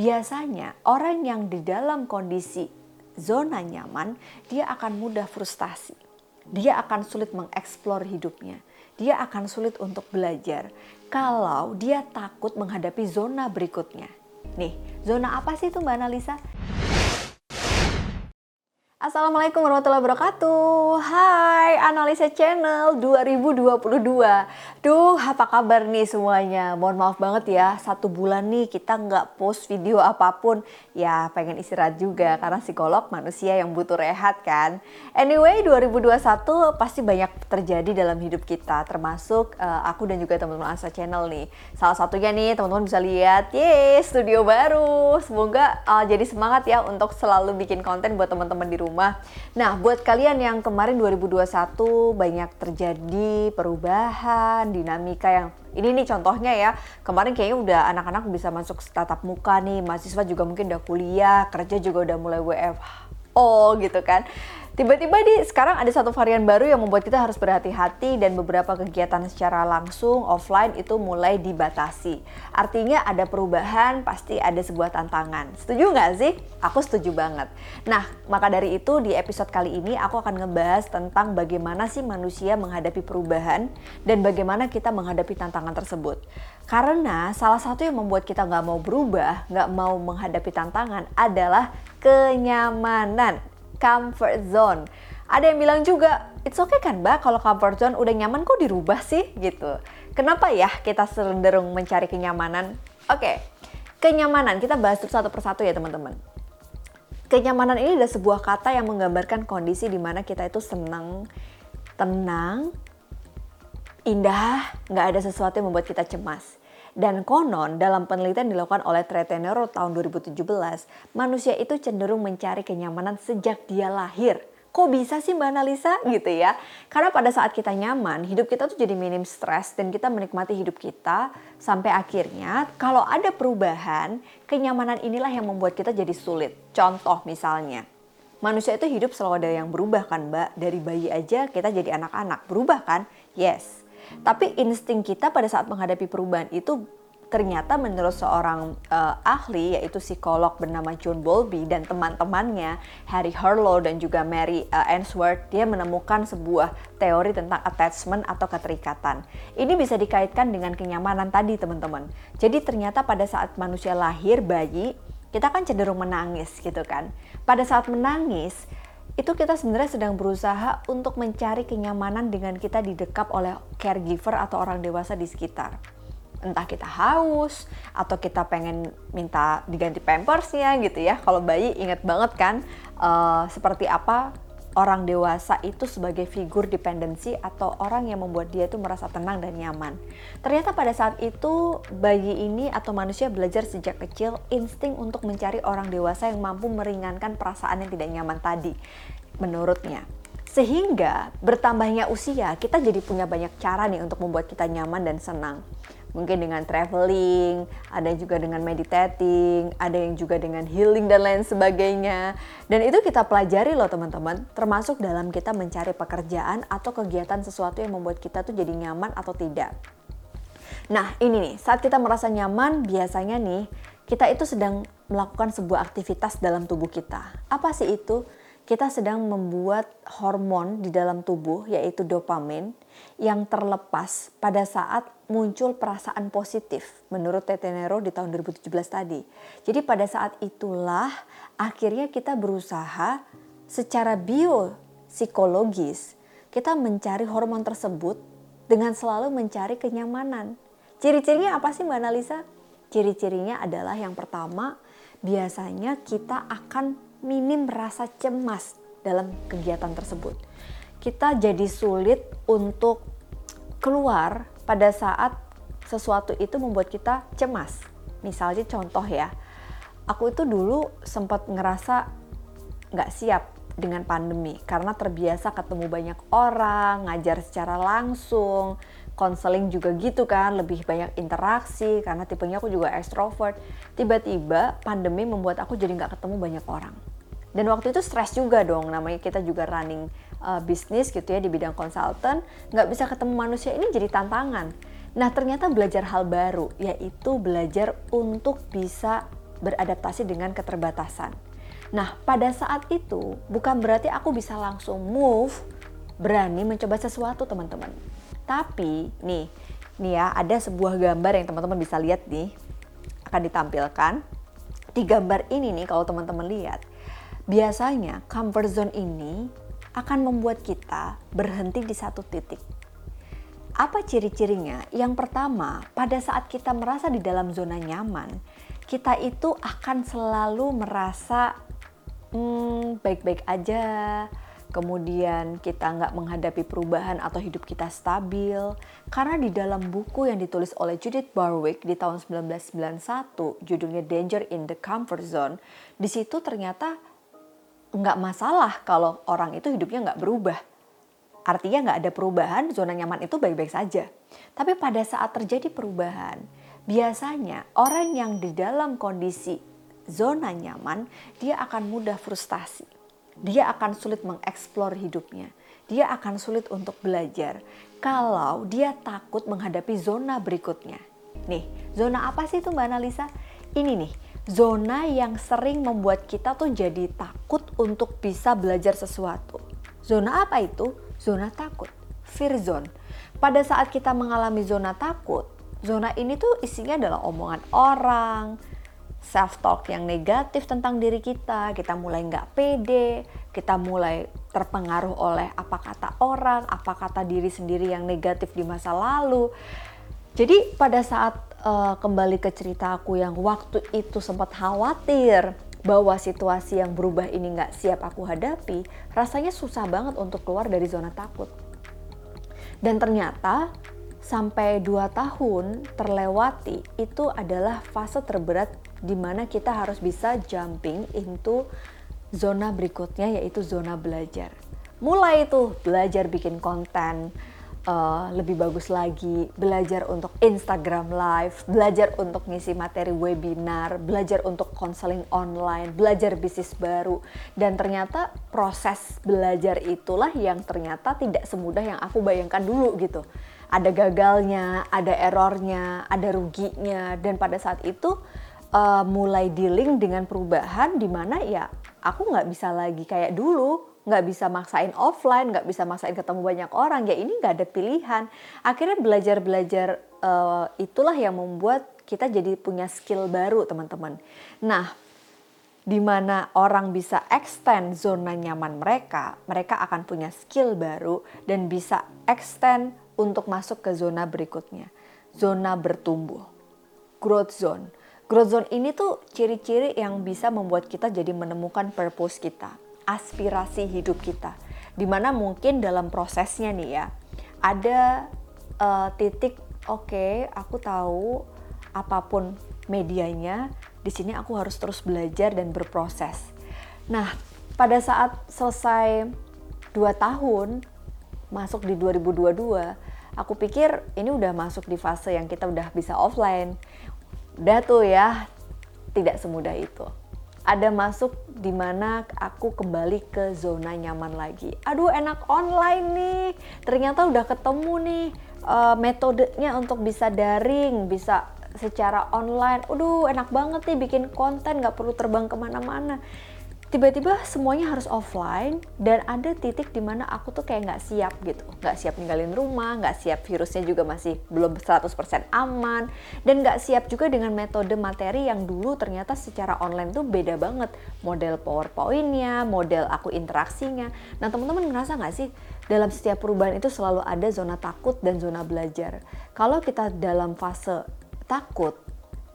biasanya orang yang di dalam kondisi zona nyaman, dia akan mudah frustasi. Dia akan sulit mengeksplor hidupnya. Dia akan sulit untuk belajar kalau dia takut menghadapi zona berikutnya. Nih, zona apa sih itu Mbak Analisa? Assalamualaikum warahmatullahi wabarakatuh. Hai Analisa Channel 2022 Duh apa kabar nih semuanya? Mohon maaf banget ya Satu bulan nih kita nggak post video apa pun. Ya pengen istirahat juga Karena psikolog manusia yang butuh rehat kan? Anyway 2021 pasti banyak terjadi dalam hidup kita Termasuk uh, aku dan juga teman-teman Analisa Channel nih. Salah satunya nih teman-teman bisa lihat Yeay studio baru. Semoga uh, jadi semangat ya untuk selalu bikin konten buat teman-teman di rumah rumah. Nah, buat kalian yang kemarin 2021 banyak terjadi perubahan, dinamika yang ini nih contohnya ya, kemarin kayaknya udah anak-anak bisa masuk tatap muka nih, mahasiswa juga mungkin udah kuliah, kerja juga udah mulai WFO gitu kan. Tiba-tiba di sekarang ada satu varian baru yang membuat kita harus berhati-hati dan beberapa kegiatan secara langsung offline itu mulai dibatasi. Artinya ada perubahan, pasti ada sebuah tantangan. Setuju nggak sih? Aku setuju banget. Nah, maka dari itu di episode kali ini aku akan ngebahas tentang bagaimana sih manusia menghadapi perubahan dan bagaimana kita menghadapi tantangan tersebut. Karena salah satu yang membuat kita nggak mau berubah, nggak mau menghadapi tantangan adalah kenyamanan comfort zone. Ada yang bilang juga, it's okay kan mbak kalau comfort zone udah nyaman kok dirubah sih gitu. Kenapa ya kita cenderung mencari kenyamanan? Oke, okay. kenyamanan kita bahas satu persatu ya teman-teman. Kenyamanan ini adalah sebuah kata yang menggambarkan kondisi di mana kita itu senang, tenang, indah, nggak ada sesuatu yang membuat kita cemas. Dan konon dalam penelitian dilakukan oleh Tretenero tahun 2017, manusia itu cenderung mencari kenyamanan sejak dia lahir. Kok bisa sih Mbak Analisa gitu ya? Karena pada saat kita nyaman, hidup kita tuh jadi minim stres dan kita menikmati hidup kita sampai akhirnya kalau ada perubahan, kenyamanan inilah yang membuat kita jadi sulit. Contoh misalnya, manusia itu hidup selalu ada yang berubah kan Mbak? Dari bayi aja kita jadi anak-anak, berubah kan? Yes. Tapi insting kita pada saat menghadapi perubahan itu ternyata menurut seorang uh, ahli yaitu psikolog bernama John Bowlby dan teman-temannya Harry Harlow dan juga Mary uh, Ainsworth dia menemukan sebuah teori tentang attachment atau keterikatan. Ini bisa dikaitkan dengan kenyamanan tadi teman-teman. Jadi ternyata pada saat manusia lahir bayi kita kan cenderung menangis gitu kan. Pada saat menangis itu kita sebenarnya sedang berusaha untuk mencari kenyamanan dengan kita didekap oleh caregiver atau orang dewasa di sekitar. Entah kita haus atau kita pengen minta diganti pampersnya gitu ya. Kalau bayi inget banget kan uh, seperti apa orang dewasa itu sebagai figur dependensi atau orang yang membuat dia itu merasa tenang dan nyaman. Ternyata pada saat itu bayi ini atau manusia belajar sejak kecil insting untuk mencari orang dewasa yang mampu meringankan perasaan yang tidak nyaman tadi menurutnya. Sehingga bertambahnya usia, kita jadi punya banyak cara nih untuk membuat kita nyaman dan senang mungkin dengan traveling, ada juga dengan meditating, ada yang juga dengan healing dan lain sebagainya. Dan itu kita pelajari loh teman-teman, termasuk dalam kita mencari pekerjaan atau kegiatan sesuatu yang membuat kita tuh jadi nyaman atau tidak. Nah ini nih, saat kita merasa nyaman biasanya nih kita itu sedang melakukan sebuah aktivitas dalam tubuh kita. Apa sih itu? Kita sedang membuat hormon di dalam tubuh yaitu dopamin yang terlepas pada saat muncul perasaan positif menurut Tetenero di tahun 2017 tadi. Jadi pada saat itulah akhirnya kita berusaha secara biopsikologis kita mencari hormon tersebut dengan selalu mencari kenyamanan. Ciri-cirinya apa sih Mbak Analisa? Ciri-cirinya adalah yang pertama biasanya kita akan minim rasa cemas dalam kegiatan tersebut kita jadi sulit untuk keluar pada saat sesuatu itu membuat kita cemas. Misalnya contoh ya, aku itu dulu sempat ngerasa nggak siap dengan pandemi karena terbiasa ketemu banyak orang, ngajar secara langsung, konseling juga gitu kan, lebih banyak interaksi karena tipenya aku juga extrovert. Tiba-tiba pandemi membuat aku jadi nggak ketemu banyak orang. Dan waktu itu stres juga dong, namanya kita juga running uh, bisnis gitu ya di bidang konsultan, nggak bisa ketemu manusia ini jadi tantangan. Nah ternyata belajar hal baru, yaitu belajar untuk bisa beradaptasi dengan keterbatasan. Nah, pada saat itu bukan berarti aku bisa langsung move, berani mencoba sesuatu, teman-teman. Tapi nih, nih ya, ada sebuah gambar yang teman-teman bisa lihat nih akan ditampilkan. Di gambar ini nih kalau teman-teman lihat, biasanya comfort zone ini akan membuat kita berhenti di satu titik. Apa ciri-cirinya? Yang pertama, pada saat kita merasa di dalam zona nyaman, kita itu akan selalu merasa hmm, baik-baik aja, kemudian kita nggak menghadapi perubahan atau hidup kita stabil. Karena di dalam buku yang ditulis oleh Judith Barwick di tahun 1991, judulnya Danger in the Comfort Zone, di situ ternyata nggak masalah kalau orang itu hidupnya nggak berubah. Artinya nggak ada perubahan, zona nyaman itu baik-baik saja. Tapi pada saat terjadi perubahan, biasanya orang yang di dalam kondisi zona nyaman, dia akan mudah frustasi. Dia akan sulit mengeksplor hidupnya. Dia akan sulit untuk belajar kalau dia takut menghadapi zona berikutnya. Nih, zona apa sih itu Mbak Analisa? Ini nih, zona yang sering membuat kita tuh jadi takut untuk bisa belajar sesuatu. Zona apa itu? Zona takut, fear zone. Pada saat kita mengalami zona takut, zona ini tuh isinya adalah omongan orang, self talk yang negatif tentang diri kita, kita mulai nggak pede, kita mulai terpengaruh oleh apa kata orang, apa kata diri sendiri yang negatif di masa lalu. Jadi pada saat uh, kembali ke cerita aku yang waktu itu sempat khawatir bahwa situasi yang berubah ini nggak siap aku hadapi, rasanya susah banget untuk keluar dari zona takut. Dan ternyata sampai 2 tahun terlewati itu adalah fase terberat di mana kita harus bisa jumping into zona berikutnya yaitu zona belajar. Mulai itu belajar bikin konten, uh, lebih bagus lagi, belajar untuk Instagram Live, belajar untuk ngisi materi webinar, belajar untuk konseling online, belajar bisnis baru, dan ternyata proses belajar itulah yang ternyata tidak semudah yang aku bayangkan dulu gitu. Ada gagalnya, ada errornya, ada ruginya, dan pada saat itu uh, mulai dealing dengan perubahan di mana ya aku nggak bisa lagi kayak dulu nggak bisa maksain offline, nggak bisa maksain ketemu banyak orang, ya ini nggak ada pilihan. Akhirnya belajar-belajar uh, itulah yang membuat kita jadi punya skill baru teman-teman. Nah, di mana orang bisa extend zona nyaman mereka, mereka akan punya skill baru dan bisa extend untuk masuk ke zona berikutnya. Zona bertumbuh, growth zone. Growth zone ini tuh ciri-ciri yang bisa membuat kita jadi menemukan purpose kita aspirasi hidup kita. Di mana mungkin dalam prosesnya nih ya, ada uh, titik oke, okay, aku tahu apa pun medianya, di sini aku harus terus belajar dan berproses. Nah, pada saat selesai 2 tahun, masuk di 2022, aku pikir ini udah masuk di fase yang kita udah bisa offline. Udah tuh ya, tidak semudah itu ada masuk di mana aku kembali ke zona nyaman lagi. Aduh enak online nih, ternyata udah ketemu nih uh, metodenya untuk bisa daring, bisa secara online. Aduh enak banget nih bikin konten, gak perlu terbang ke mana-mana tiba-tiba semuanya harus offline dan ada titik di mana aku tuh kayak nggak siap gitu. Nggak siap ninggalin rumah nggak siap virusnya juga masih belum 100% aman dan nggak siap juga dengan metode materi yang dulu ternyata secara online tuh beda banget. Model powerpointnya model aku interaksinya. Nah teman-teman ngerasa nggak sih dalam setiap perubahan itu selalu ada zona takut dan zona belajar? Kalau kita dalam fase takut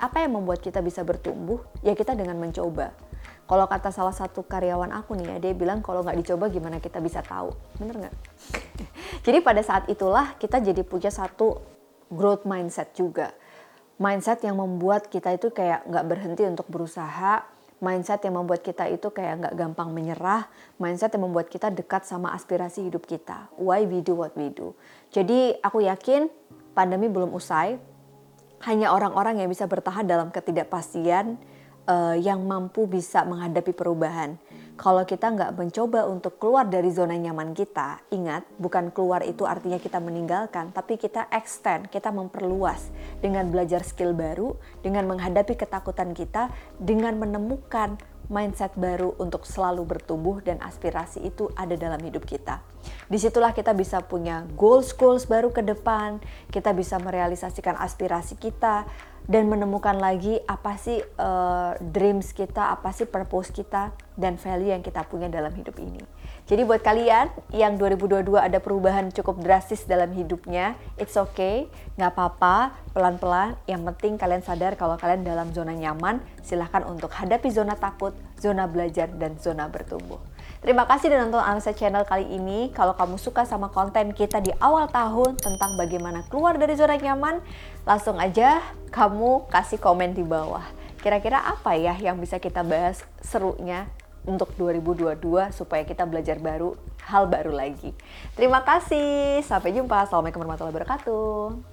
apa yang membuat kita bisa bertumbuh? Ya kita dengan mencoba kalau kata salah satu karyawan aku nih ya, dia bilang kalau nggak dicoba gimana kita bisa tahu. Bener nggak? jadi pada saat itulah kita jadi punya satu growth mindset juga. Mindset yang membuat kita itu kayak nggak berhenti untuk berusaha, mindset yang membuat kita itu kayak nggak gampang menyerah, mindset yang membuat kita dekat sama aspirasi hidup kita. Why we do what we do. Jadi aku yakin pandemi belum usai, hanya orang-orang yang bisa bertahan dalam ketidakpastian uh, yang mampu bisa menghadapi perubahan. Kalau kita nggak mencoba untuk keluar dari zona nyaman kita, ingat bukan keluar itu artinya kita meninggalkan, tapi kita extend, kita memperluas dengan belajar skill baru, dengan menghadapi ketakutan kita, dengan menemukan mindset baru untuk selalu bertumbuh dan aspirasi itu ada dalam hidup kita. Di situlah kita bisa punya goals goals baru ke depan, kita bisa merealisasikan aspirasi kita dan menemukan lagi apa sih uh, dreams kita, apa sih purpose kita dan value yang kita punya dalam hidup ini. Jadi buat kalian yang 2022 ada perubahan cukup drastis dalam hidupnya, it's okay, nggak apa-apa, pelan-pelan. Yang penting kalian sadar kalau kalian dalam zona nyaman, silahkan untuk hadapi zona takut, zona belajar, dan zona bertumbuh. Terima kasih dan nonton Analisa Channel kali ini. Kalau kamu suka sama konten kita di awal tahun tentang bagaimana keluar dari zona nyaman, langsung aja kamu kasih komen di bawah. Kira-kira apa ya yang bisa kita bahas serunya untuk 2022 supaya kita belajar baru, hal baru lagi. Terima kasih, sampai jumpa. Assalamualaikum warahmatullahi wabarakatuh.